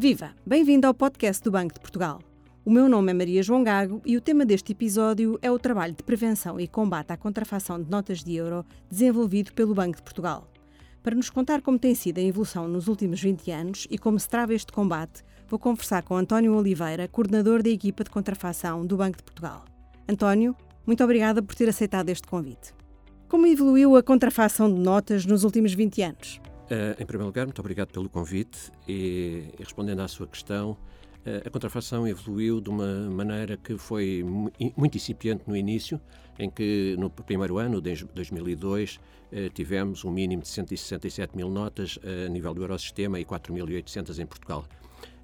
Viva! Bem-vindo ao podcast do Banco de Portugal. O meu nome é Maria João Gago e o tema deste episódio é o trabalho de prevenção e combate à contrafação de notas de euro desenvolvido pelo Banco de Portugal. Para nos contar como tem sido a evolução nos últimos 20 anos e como se trava este combate, vou conversar com António Oliveira, coordenador da equipa de contrafação do Banco de Portugal. António, muito obrigada por ter aceitado este convite. Como evoluiu a contrafação de notas nos últimos 20 anos? Uh, em primeiro lugar, muito obrigado pelo convite e, e respondendo à sua questão, uh, a contrafação evoluiu de uma maneira que foi muito incipiente no início, em que no primeiro ano, de 2002, uh, tivemos um mínimo de 167 mil notas a nível do Eurosistema e 4.800 em Portugal.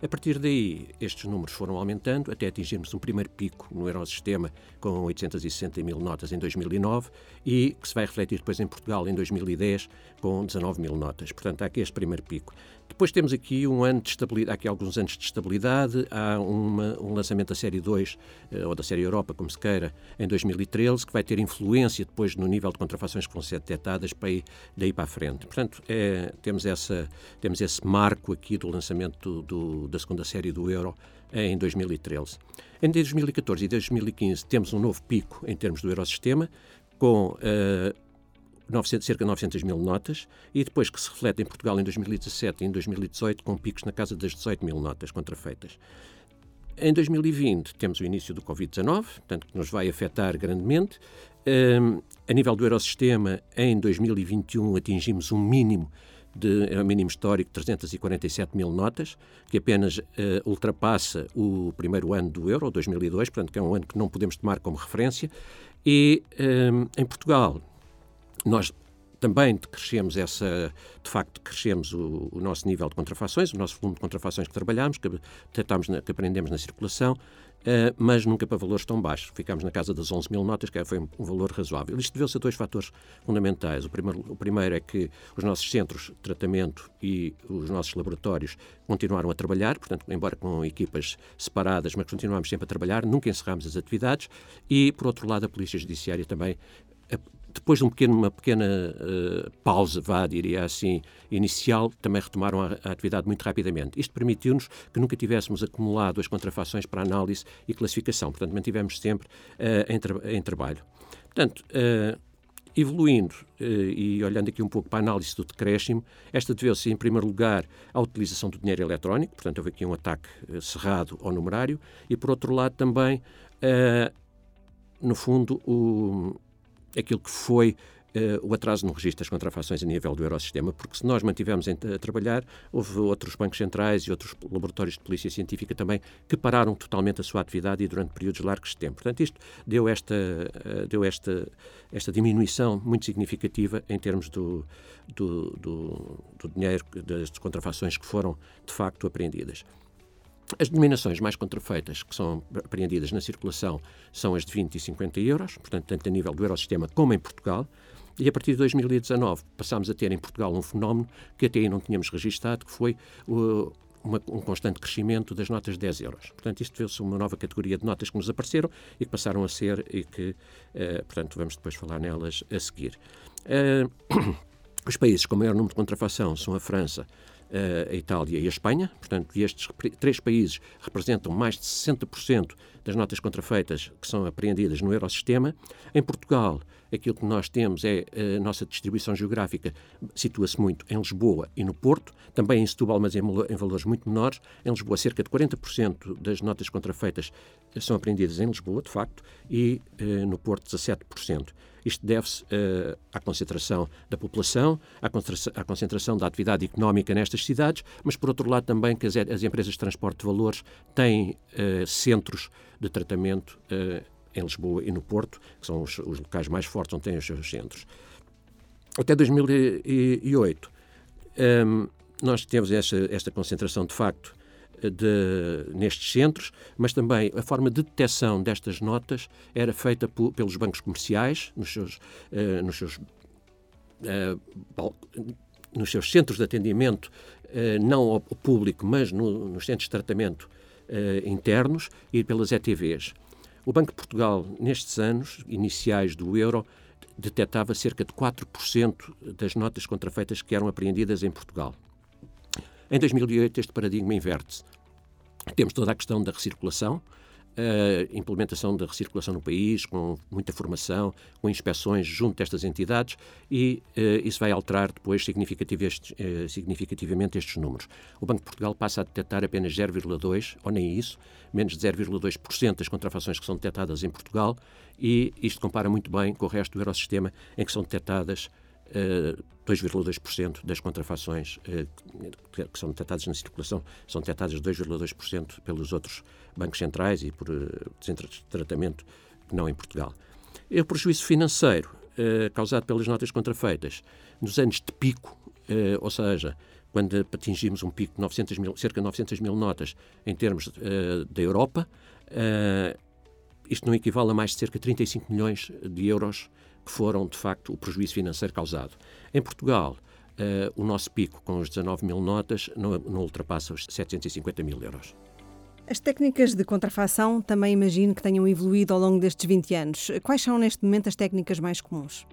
A partir daí, estes números foram aumentando até atingirmos um primeiro pico no Eurosistema com 860 mil notas em 2009 e que se vai refletir depois em Portugal em 2010 com 19 mil notas. Portanto, há aqui este primeiro pico. Depois temos aqui um ano de estabilidade, aqui alguns anos de estabilidade, há uma, um lançamento da série 2, eh, ou da série Europa, como se queira, em 2013, que vai ter influência depois no nível de contrafações que vão ser detectadas para aí, daí para a frente. Portanto, é, temos, essa, temos esse marco aqui do lançamento do, da segunda série do Euro em 2013. Em 2014 e 2015 temos um novo pico em termos do Eurosistema, com uh, 900, cerca de 900 mil notas, e depois que se reflete em Portugal em 2017 e em 2018 com picos na casa das 18 mil notas contrafeitas. Em 2020 temos o início do Covid-19, portanto que nos vai afetar grandemente. Um, a nível do Eurosistema, em 2021 atingimos um mínimo de é um mínimo histórico de 347 mil notas, que apenas uh, ultrapassa o primeiro ano do euro, 2002, portanto que é um ano que não podemos tomar como referência. E um, em Portugal nós também crescemos essa, de facto, crescemos o, o, nosso nível de contrafações, o nosso volume de contrafações que trabalhamos, que, tratamos na, que aprendemos na circulação, uh, mas nunca para valores tão baixos. Ficámos na casa das 11 mil notas, que foi um, um valor razoável. Isto deveu-se a dois fatores fundamentais. O primeiro, o primeiro é que os nossos centros de tratamento e os nossos laboratórios continuaram a trabalhar, portanto, embora com equipas separadas, mas continuámos sempre a trabalhar, nunca encerramos as atividades, e, por outro lado, a Polícia Judiciária também depois de um pequeno, uma pequena uh, pausa, vá, diria assim, inicial, também retomaram a, a atividade muito rapidamente. Isto permitiu-nos que nunca tivéssemos acumulado as contrafações para análise e classificação. Portanto, mantivemos sempre uh, em, tra em, trabalho. Portanto, uh, evoluindo e olhando aqui um pouco para a análise do decréscimo, esta deveu-se, em primeiro lugar, à utilização do dinheiro eletrónico, portanto, houve aqui um ataque cerrado ao numerário, e, por outro lado, também, no fundo, o, aquilo que foi Uh, o atraso no registro das contrafações a nível do Eurosistema, porque se nós mantivemos a trabalhar, houve outros bancos centrais e outros laboratórios de polícia científica também que pararam totalmente a sua atividade e durante períodos largos de tempo. Portanto, isto deu esta, uh, deu esta, esta diminuição muito significativa em termos do, do, do, do dinheiro, das contrafações que foram de facto apreendidas. As denominações mais contrafeitas que são apreendidas na circulação são as de 20 e 50 euros, portanto, tanto a nível do Eurosistema como em Portugal. E a partir de 2019 passámos a ter em Portugal um fenómeno que até aí não tínhamos registado, que foi uh, uma, um constante crescimento das notas de 10 euros. Portanto, isto deu-se uma nova categoria de notas que nos apareceram e que passaram a ser e que, uh, portanto, vamos depois falar nelas a seguir. Uh, os países com maior número de contrafação são a França, a Itália e a Espanha. Portanto, estes três países representam mais de 60% das notas contrafeitas que são apreendidas no Eurosistema. Em Portugal, aquilo que nós temos é a nossa distribuição geográfica situa-se muito em Lisboa e no Porto, também em Setúbal, mas em, em valores muito menores. Em Lisboa, cerca de 40% das notas contrafeitas são apreendidas em Lisboa, de facto, e eh, no Porto, 17%. Isto deve-se uh, à concentração da população, à, à, concentração da atividade económica nestas cidades, mas, por outro lado, também que as, as empresas de transporte de valores têm uh, centros de tratamento uh, em Lisboa e no Porto, que são os, os, locais mais fortes onde têm os seus centros. Até 2008, um, ehm, nós temos esta, esta concentração, de facto, de, nestes centros, mas também a forma de detecção destas notas era feita pelos bancos comerciais, nos seus, uh, nos, seus uh, nos seus centros de atendimento, uh, não ao público, mas no, nos centros de tratamento internos e pelas ETVs. O Banco de Portugal, nestes anos iniciais do euro, detectava cerca de 4% das notas contrafeitas que eram apreendidas em Portugal. Em 2008, este paradigma inverte-se. Temos toda a questão da recirculação, a implementação da recirculação no país, com muita formação, com inspeções junto destas entidades, e uh, isso vai alterar depois significativamente, uh, significativamente estes números. O Banco de Portugal passa a detectar apenas 0,2%, ou nem isso, menos de 0,2% das contrafações que são detectadas em Portugal, e isto compara muito bem com o resto do Eurosistema, em que são detectadas 2,2% das contrafações que são detectadas na circulação são detectadas 2,2% pelos outros bancos centrais e por centros de tratamento não em Portugal. E o prejuízo financeiro causado pelas notas contrafeitas nos anos de pico, ou seja, quando atingimos um pico de 900 mil, cerca de 900 mil notas em termos da Europa, isto não equivale a mais de cerca de 35 milhões de euros que foram, de facto, o prejuízo financeiro causado. Em Portugal, uh, o nosso pico, com os 19 mil notas, não, não ultrapassa os 750 mil euros. As técnicas de contrafação também imagino que tenham evoluído ao longo destes 20 anos. Quais são, neste momento, as técnicas mais comuns?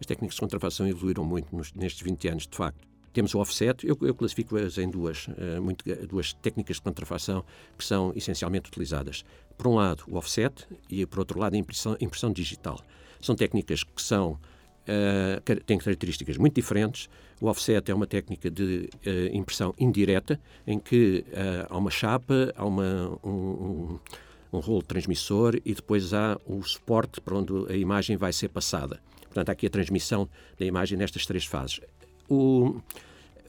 As técnicas de contrafação evoluíram muito nos, nestes 20 anos, de facto. Temos o offset, eu, eu classifico-as em duas, uh, muito, duas técnicas de contrafação que são essencialmente utilizadas. Por um lado, o offset e, por outro lado, a impressão, impressão digital. São técnicas que são Uh, têm características muito diferentes. O offset é uma técnica de uh, impressão indireta, em que uh, há uma chapa, há uma, um, um, um, rolo transmissor e depois há o suporte para onde a imagem vai ser passada. Portanto, há aqui a transmissão da imagem nestas três fases. O,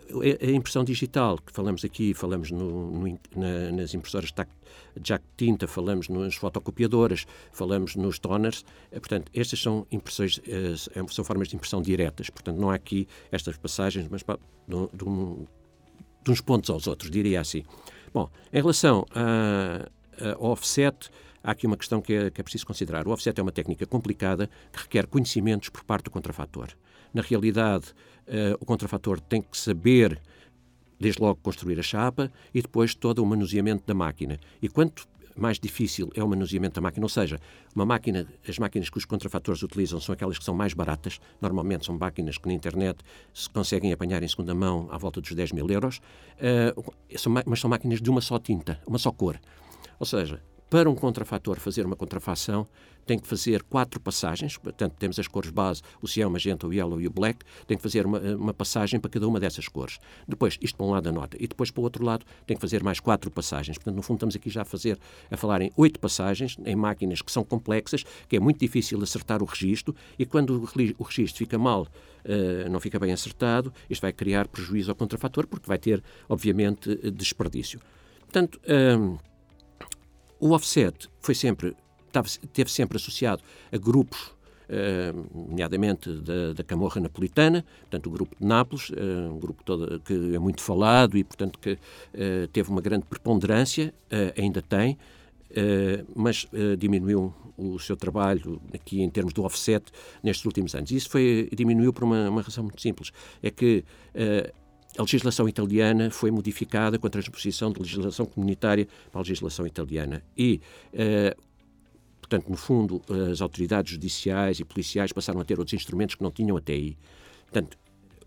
a impressão digital, que falamos aqui, falamos no, no, na, nas impressoras de tinta, falamos nas fotocopiadoras, falamos nos toners, eh, portanto, estas são impressões, eh, são formas de impressão diretas, portanto, não há aqui estas passagens, mas de, um, de uns pontos aos outros, diria assim. Bom, em relação a, ao offset, há aqui uma questão que é, que é preciso considerar. O offset é uma técnica complicada que requer conhecimentos por parte do contrafator. Na realidade, uh, o contrafator tem que saber, desde logo, construir a chapa e depois todo o manuseamento da máquina. E quanto mais difícil é o manuseamento da máquina, ou seja, uma máquina, as máquinas que os contrafatores utilizam são aquelas que são mais baratas, normalmente são máquinas que na internet se conseguem apanhar em segunda mão à volta dos 10 mil euros, uh, são, mas são máquinas de uma só tinta, uma só cor. Ou seja, para um contrafator fazer uma contrafação, tem que fazer quatro passagens, portanto, temos as cores base, o cian, o magenta, o yellow e o black, tem que fazer uma, uma, passagem para cada uma dessas cores. Depois, isto para um lado da nota, e depois para o outro lado, tem que fazer mais quatro passagens. Portanto, no fundo, estamos aqui já a fazer, a falar em oito passagens, em máquinas que são complexas, que é muito difícil acertar o registro, e quando o registro fica mal, uh, não fica bem acertado, isto vai criar prejuízo ao contrafator, porque vai ter, obviamente, desperdício. Portanto, uh, o offset foi sempre, esteve sempre associado a grupos Uh, nomeadamente da, da, Camorra Napolitana, portanto, o grupo de Nápoles, uh, um grupo todo, que é muito falado e, portanto, que uh, teve uma grande preponderância, ainda tem, mas diminuiu o seu trabalho aqui em termos do offset nestes últimos anos. E isso foi, diminuiu por uma, uma razão muito simples, é que a legislação italiana foi modificada com a transposição da legislação comunitária para a legislação italiana. E, uh, portanto, no fundo, as autoridades judiciais e policiais passaram a ter outros instrumentos que não tinham até aí. Portanto,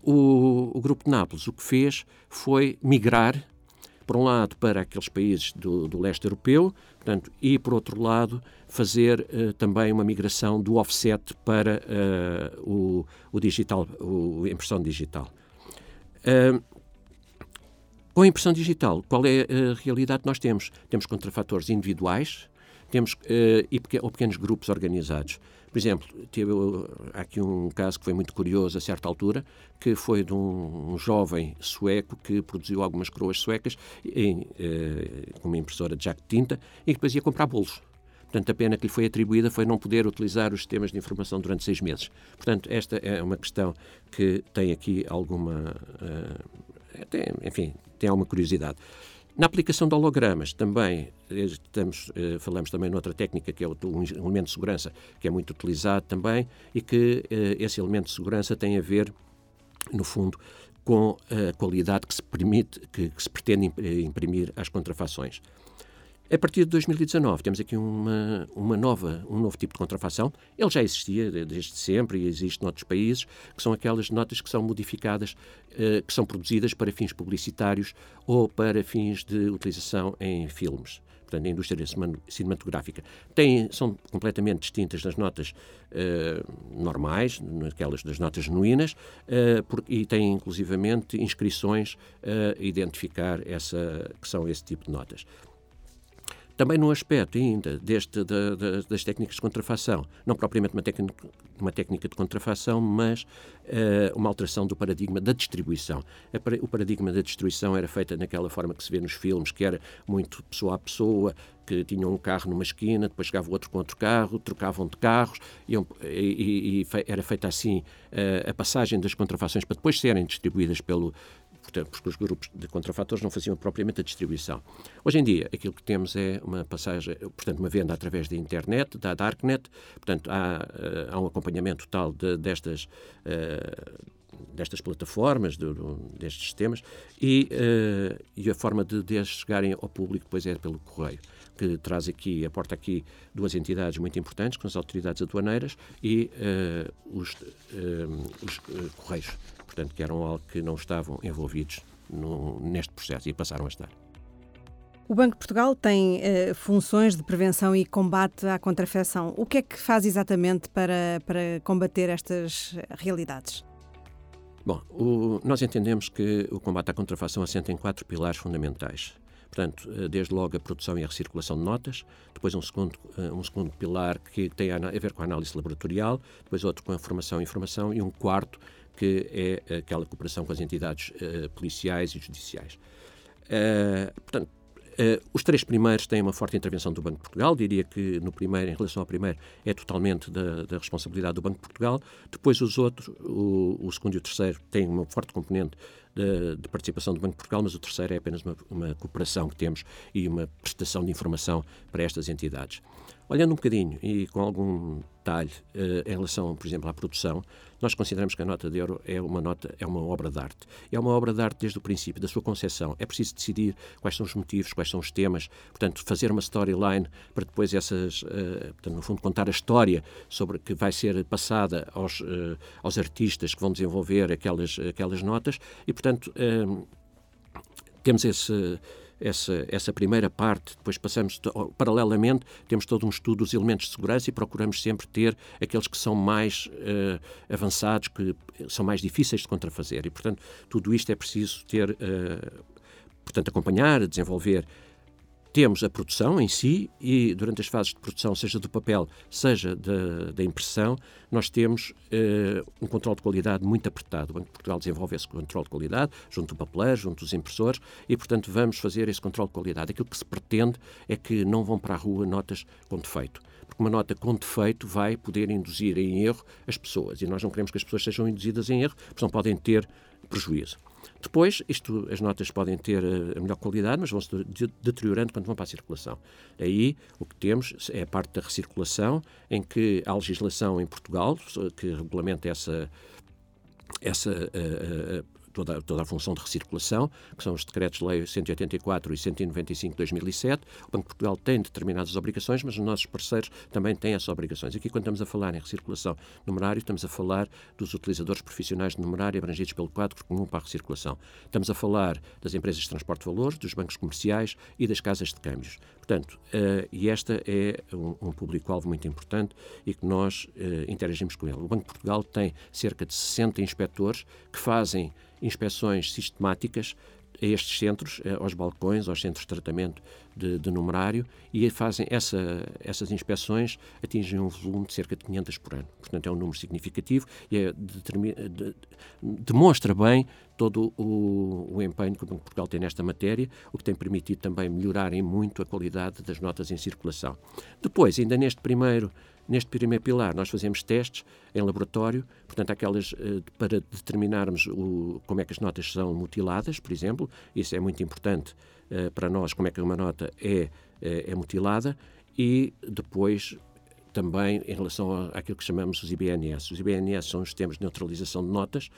o, o Grupo de Nápoles o que fez foi migrar, por um lado, para aqueles países do, do leste europeu, portanto, e, por outro lado, fazer uh, também uma migração do offset para uh, o, o digital, o, a impressão digital. Com a impressão digital, qual é a realidade que nós temos? Temos contrafatores individuais temos, uh, e ou pequenos grupos organizados. Por exemplo, teve há aqui um caso que foi muito curioso a certa altura, que foi de um, um jovem sueco que produziu algumas coroas suecas em, uh, com uma impressora de jack de tinta e depois ia comprar bolos. Portanto, a pena que lhe foi atribuída foi não poder utilizar os sistemas de informação durante seis meses. Portanto, esta é uma questão que tem aqui alguma. Uh, tem, enfim, tem alguma curiosidade. Na aplicação de hologramas também eh, estamos, uh, falamos também noutra técnica que é o, um elemento de segurança que é muito utilizado também e que esse elemento de segurança tem a ver, no fundo, com a qualidade que se permite, que, que se pretende imprimir às contrafações. A partir de 2019 temos aqui uma, uma nova, um novo tipo de contrafação. Ele já existia desde sempre e existe noutros países, que são aquelas notas que são modificadas, eh, que são produzidas para fins publicitários ou para fins de utilização em filmes portanto, a indústria cinematográfica, têm, são completamente distintas das notas uh, normais, naquelas das notas genuínas, uh, por, e têm inclusivamente inscrições a identificar essa, que são esse tipo de notas. Também no aspecto ainda deste, da, da, das técnicas de contrafação, não propriamente uma técnica, uma técnica de contrafação, mas uh, uma alteração do paradigma da distribuição. O paradigma da distribuição era feita naquela forma que se vê nos filmes, que era muito pessoa a pessoa, que tinham um carro numa esquina, depois chegava outro com outro carro, trocavam de carros, iam, e, e, e, era feita assim uh, a passagem das contrafações para depois serem distribuídas pelo, portanto, porque os grupos de contrafatores não faziam propriamente a distribuição. Hoje em dia, aquilo que temos é uma passagem, portanto, uma venda através da internet, da darknet, portanto, há, eh, há um acompanhamento total de, destas. Uh, destas plataformas, de, de, destes sistemas, e, uh, e a forma de, de chegarem ao público depois é pelo correio, que traz aqui, aporta aqui duas entidades muito importantes, com as autoridades aduaneiras e uh, os, uh, os correios portanto, que eram algo que não estavam envolvidos no, neste processo e passaram a estar. O Banco de Portugal tem uh, funções de prevenção e combate à contrafeição. O que é que faz exatamente para, para combater estas realidades? Bom, o, nós entendemos que o combate à contrafação assenta em quatro pilares fundamentais. Portanto, eh, desde logo a produção e a recirculação de notas, depois um segundo, eh, um segundo pilar que tem a ver com a análise laboratorial, depois outro com a formação e informação e um quarto que é aquela cooperação com as entidades uh, policiais e judiciais. Uh, portanto, uh, os três primeiros têm uma forte intervenção do Banco de Portugal. Diria que no primeiro, em relação ao primeiro, é totalmente da, da responsabilidade do Banco de Portugal. Depois os outros, o, o segundo e o terceiro, têm uma forte componente de, de, participação do Banco de Portugal, mas o terceiro é apenas uma, uma cooperação que temos e uma prestação de informação para estas entidades. Olhando um bocadinho e com algum detalhe uh, em relação, por exemplo, à produção, nós consideramos que a nota de euro é uma nota, é uma obra de arte. É uma obra de arte desde o princípio, da sua concepção. É preciso decidir quais são os motivos, quais são os temas, portanto, fazer uma storyline para depois essas, uh, portanto, no fundo, contar a história sobre que vai ser passada aos, uh, aos artistas que vão desenvolver aquelas, aquelas notas e, portanto, temos esse essa, essa primeira parte, depois passamos, paralelamente, temos todo um estudo dos elementos de segurança e procuramos sempre ter aqueles que são mais uh, avançados, que são mais difíceis de contrafazer. E, portanto, tudo isto é preciso ter, uh, portanto, acompanhar, desenvolver temos a produção em si e durante as fases de produção, seja do papel, seja da, da impressão, nós temos uh, um controle de qualidade muito apertado. O Banco de Portugal desenvolve esse controle de qualidade junto do papeleiro, junto dos impressores e, portanto, vamos fazer esse controle de qualidade. Aquilo que se pretende é que não vão para a rua notas com defeito. Porque uma nota com defeito vai poder induzir em erro as pessoas e nós não queremos que as pessoas sejam induzidas em erro, porque não podem ter prejuízo. Depois, isto, as notas podem ter eh, a melhor qualidade, mas vão-se deteriorando quando vão para a circulação. Aí, o que temos é a parte da recirculação, em que há legislação em Portugal que regulamenta essa, essa uh, toda, toda a função de recirculação, que são os decretos-lei 184 e 195 de 2007. O Banco de Portugal tem determinadas obrigações, mas os nossos parceiros também têm essas obrigações. Aqui, quando estamos a falar em recirculação numerário, estamos a falar dos utilizadores profissionais de numerário abrangidos pelo quadro comum para a recirculação. Estamos a falar das empresas de transporte de valores, dos bancos comerciais e das casas de câmbios. Portanto, uh, e esta é um, público-alvo muito importante e que nós uh, interagimos com ele. O Banco de Portugal tem cerca de 60 inspectores que fazem inspeções sistemáticas a estes centros, eh, aos balcões, aos centros de tratamento de, de numerário, e fazem essa, essas inspeções, atingem um volume de cerca de 500 por ano. Portanto, é um número significativo e é, de, demonstra bem todo o, o, empenho que o Banco de Portugal tem nesta matéria, o que tem permitido também melhorar em muito a qualidade das notas em circulação. Depois, ainda neste primeiro Neste primeiro pilar, nós fazemos testes em laboratório, portanto, aquelas uh, para determinarmos o, como é que as notas são mutiladas, por exemplo. Isso é muito importante uh, para nós, como é que uma nota é, é, é mutilada. E depois também em relação àquilo que chamamos os IBNS. Os IBNS são os sistemas de neutralização de notas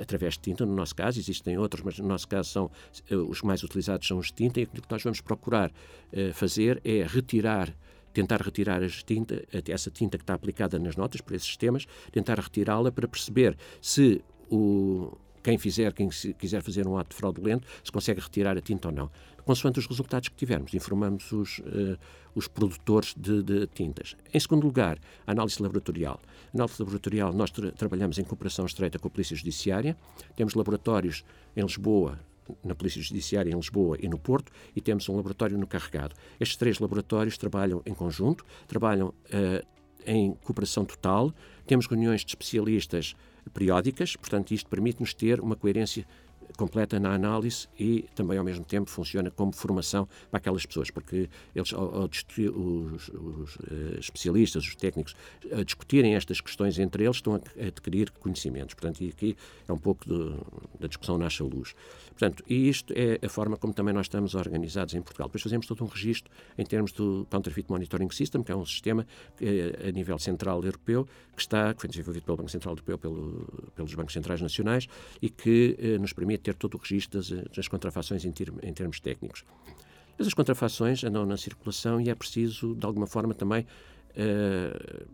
através de tinta, no nosso caso, existem outros, mas no nosso caso são eh, os mais utilizados são os de tinta e aquilo que nós vamos procurar uh, fazer é retirar tentar retirar tinta, essa tinta que está aplicada nas notas por esses sistemas, tentar retirá-la para perceber se o, quem fizer, quem quiser fazer um ato fraudulento, se consegue retirar a tinta ou não. Consoante os resultados que tivermos, informamos os, uh, os produtores de, de, tintas. Em segundo lugar, a análise laboratorial. A análise laboratorial, nós tra trabalhamos em cooperação estreita com a Polícia Judiciária, temos laboratórios em Lisboa, na Polícia Judiciária em Lisboa e no Porto e temos um laboratório no Carregado. Estes três laboratórios trabalham em conjunto, trabalham uh, em cooperação total, temos reuniões de especialistas periódicas, portanto, isto permite-nos ter uma coerência completa na análise e também ao mesmo tempo funciona como formação para aquelas pessoas, porque eles, ao, ao os, os uh, especialistas, os técnicos, a discutirem estas questões entre eles, estão a, adquirir conhecimentos. Portanto, e aqui é um pouco de, da discussão nasce a luz. Portanto, e isto é a forma como também nós estamos organizados em Portugal. Depois fazemos todo um registro em termos do Counterfeit Monitoring System, que é um sistema que, a nível central europeu, que está, que foi desenvolvido pelo Banco Central Europeu, pelo, pelos bancos centrais nacionais e que eh, nos permite ter todo o registro das, das contrafações em, ter, em termos técnicos. Mas as contrafações andam na circulação e é preciso, de alguma forma, também uh,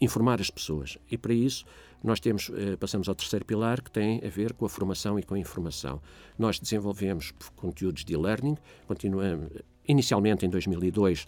informar as pessoas. E para isso nós temos, uh, passamos ao terceiro pilar, que tem a ver com a formação e com a informação. Nós desenvolvemos conteúdos de e-learning, continuamos, inicialmente em 2002,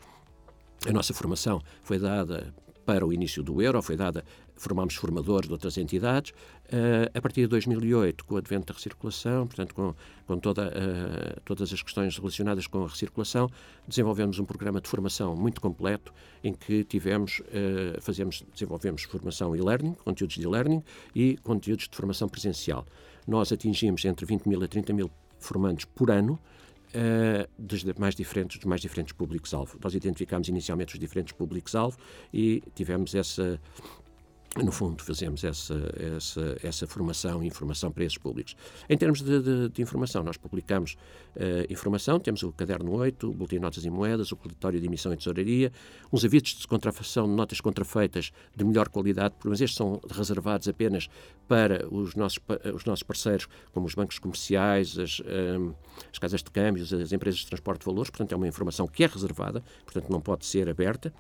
a nossa formação foi dada para o início do euro, foi dada, formámos formadores de outras entidades. Uh, a partir de 2008, com o advento da recirculação, portanto, com, com toda, uh, todas as questões relacionadas com a recirculação, desenvolvemos um programa de formação muito completo, em que tivemos, uh, fazemos, desenvolvemos formação e-learning, conteúdos de e-learning e conteúdos de formação presencial. Nós atingimos entre 20 mil a 30 mil formandos por ano, Uh, dos mais diferentes, dos mais diferentes públicos-alvo. Nós identificámos inicialmente os diferentes públicos-alvo e tivemos essa, no fundo, fazemos essa, essa, essa formação e informação para esses públicos. Em termos de, de, de informação, nós publicamos uh, informação, temos o Caderno 8, o Boletim de Notas e Moedas, o Relatório de Emissão e Tesouraria, uns avisos de contrafação de notas contrafeitas de melhor qualidade, mas estes são reservados apenas para os nossos, os nossos parceiros, como os bancos comerciais, as, um, eh, as casas de câmbios, as empresas de transporte de valores, portanto é uma informação que é reservada, portanto não pode ser aberta.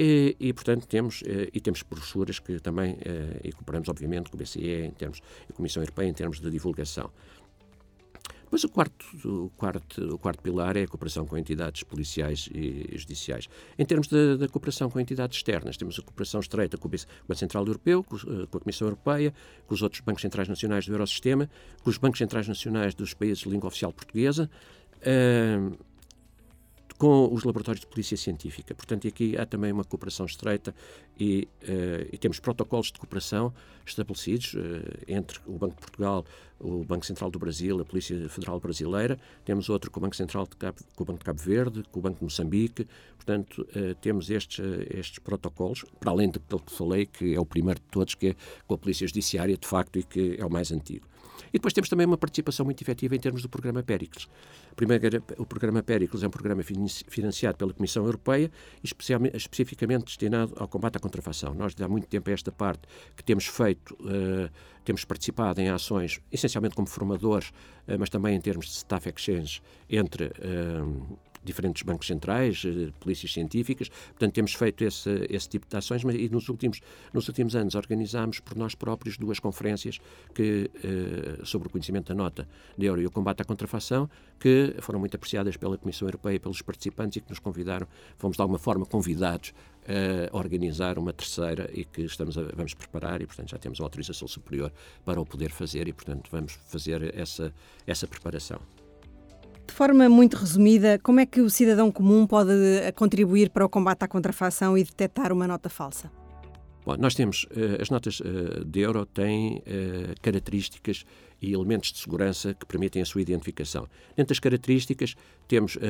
E, e, portanto, temos, eh, e temos brochuras que também, eh, e cooperamos, obviamente, com o BCE em termos, e Comissão Europeia em termos de divulgação. Depois, o quarto, o, quarto, o quarto pilar é a cooperação com entidades policiais e judiciais. Em termos da cooperação com entidades externas, temos a cooperação estreita com o Banco Central Europeu, com, eh, com, a Comissão Europeia, com os outros bancos centrais nacionais do Eurosistema, com os bancos centrais nacionais dos países de língua oficial portuguesa. Uh, com os laboratórios de polícia científica. Portanto, aqui há também uma cooperação estreita e, uh, e temos protocolos de cooperação estabelecidos uh, entre o Banco de Portugal, o Banco Central do Brasil, a Polícia Federal Brasileira. Temos outro com o Banco Central de Cabo, com o Banco de Cabo Verde, com o Banco de Moçambique. Portanto, uh, temos estes, estes protocolos, para além daquilo que falei, que é o primeiro de todos, que é com a Polícia Judiciária, de facto, e que é o mais antigo. E depois temos também uma participação muito efetiva em termos do programa Péricles. Primeiro, o programa Péricles é um programa financiado pela Comissão Europeia e especificamente destinado ao combate à contrafação. Nós, há muito tempo, a esta parte que temos feito, uh, temos participado em ações, essencialmente como formadores, uh, mas também em termos de staff exchange entre uh, diferentes bancos centrais, eh, polícias científicas. Portanto, temos feito esse, esse tipo de ações, mas e nos últimos, nos últimos anos organizámos por nós próprios duas conferências que, eh, sobre o conhecimento da nota de euro e o combate à contrafação, que foram muito apreciadas pela Comissão Europeia e pelos participantes e que nos convidaram, fomos de alguma forma convidados a organizar uma terceira e que estamos a, vamos preparar e, portanto, já temos a autorização superior para o poder fazer e, portanto, vamos fazer essa, essa preparação. De forma muito resumida, como é que o cidadão comum pode eh, contribuir para o combate à contrafação e detectar uma nota falsa? Bom, nós temos, uh, as notas uh, de euro têm características e elementos de segurança que permitem a sua identificação. Dentro das características, temos, uh,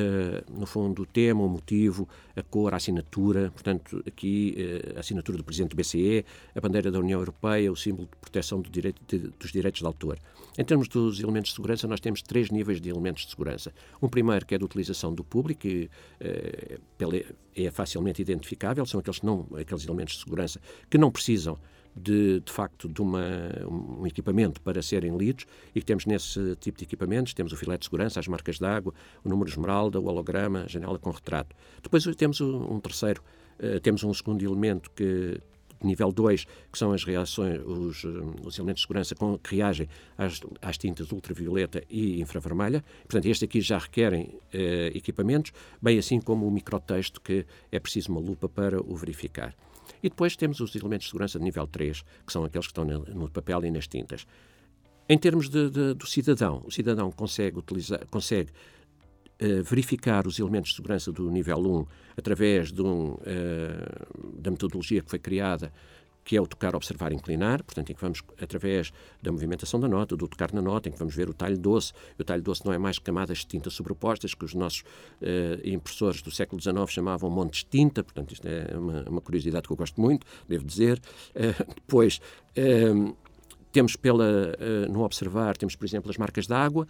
no fundo, o tema, o motivo, a cor, a assinatura, portanto, aqui uh, a assinatura do Presidente do BCE, a bandeira da União Europeia, o símbolo de proteção do direito de, dos direitos de autor. Em termos dos elementos de segurança, nós temos três níveis de elementos de segurança. Um primeiro, que é de utilização do público, que uh, é facilmente identificável, são aqueles, não, aqueles elementos de segurança que não precisam de, de facto, de uma, um equipamento para serem lidos e que temos nesse tipo de equipamentos, temos o filete de segurança, as marcas d'água, o número esmeralda, o holograma, a janela com retrato. Depois temos um terceiro, uh, temos um segundo elemento que, nível 2, que são as reações, os, eh, os, elementos de segurança com, que reagem às, às, tintas ultravioleta e infravermelha. Portanto, este aqui já requerem eh, equipamentos, bem assim como o microtexto, que é preciso uma lupa para o verificar. E depois temos os elementos de segurança de nível 3, que são aqueles que estão no papel e nas tintas. Em termos de, de, do cidadão, o cidadão consegue, utilizar, consegue uh, verificar os elementos de segurança do nível 1 através de um, uh, da metodologia que foi criada que é o tocar, observar, inclinar, portanto, em que vamos, através da movimentação da nota, do tocar na nota, em que vamos ver o talho doce. O talho doce não é mais camadas de tinta sobrepostas, que os nossos uh, impressores do século XIX chamavam montes de tinta, portanto, isto é uma, uma curiosidade que eu gosto muito, devo dizer. Uh, depois, uh, temos pela, no observar, temos, por exemplo, as marcas de água,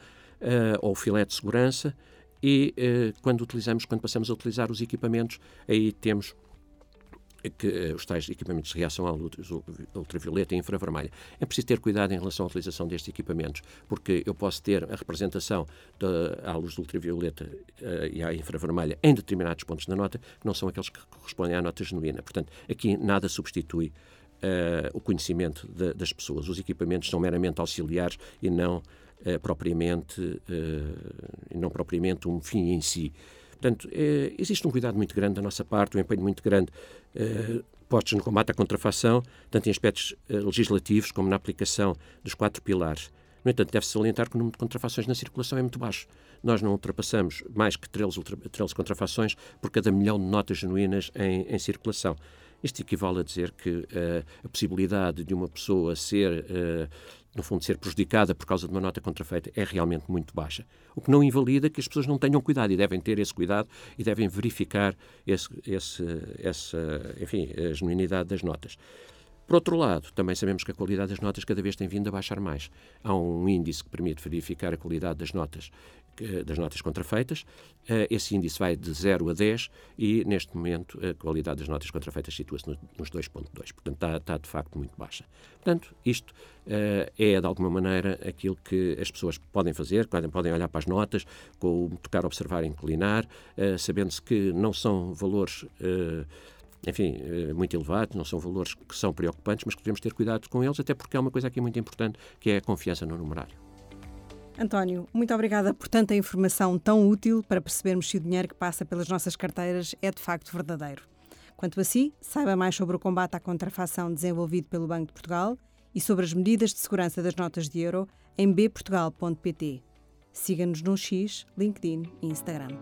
ou o filé de segurança, e quando utilizamos, quando passamos a utilizar os equipamentos, aí temos que eh, os tais equipamentos de reação à luz ultravioleta e infravermelha. É preciso ter cuidado em relação à utilização destes equipamentos, porque eu posso ter a representação da, à luz ultravioleta uh, e à infravermelha em determinados pontos da nota, que não são aqueles que correspondem à nota genuína. Portanto, aqui nada substitui uh, o conhecimento de, das pessoas. Os equipamentos são meramente auxiliares e não uh, propriamente, não propriamente um fim em si. Portanto, é, existe um cuidado muito grande da nossa parte, um empenho muito grande postos no combate à contrafação, tanto em aspectos eh, legislativos como na aplicação dos quatro pilares. No entanto, deve-se salientar que o número de contrafações na circulação é muito baixo. Nós não ultrapassamos mais que 13, 13 contrafações por cada milhão de notas genuínas em, em circulação. Isto equivale a dizer que uh, a possibilidade de uma pessoa ser, uh, no fundo, ser prejudicada por causa de uma nota contrafeita é realmente muito baixa. O que não invalida que as pessoas não tenham cuidado e devem ter esse cuidado e devem verificar esse, esse, essa, enfim, a genuinidade das notas. Por outro lado, também sabemos que a qualidade das notas cada vez tem vindo a baixar mais. Há um índice que permite verificar a qualidade das notas das notas contrafeitas. Eh, esse índice vai de 0 a 10 e, neste momento, a qualidade das notas contrafeitas situa-se nos 2.2. Portanto, está, está, de facto muito baixa. Portanto, isto uh, é, de alguma maneira, aquilo que as pessoas podem fazer, podem, olhar para as notas, com o tocar, observar inclinar, uh, sabendo-se que não são valores... Enfim, muito elevados, não são valores que são preocupantes, mas que devemos ter cuidado com eles, até porque há uma coisa aqui muito importante, que é a confiança no numerário. António, muito obrigada por tanta informação tão útil para percebermos se o dinheiro que passa pelas nossas carteiras é de facto verdadeiro. Quanto a si, saiba mais sobre o combate à contrafação desenvolvido pelo Banco de Portugal e sobre as medidas de segurança das notas de euro em bportugal.pt. Siga-nos no X, LinkedIn e Instagram.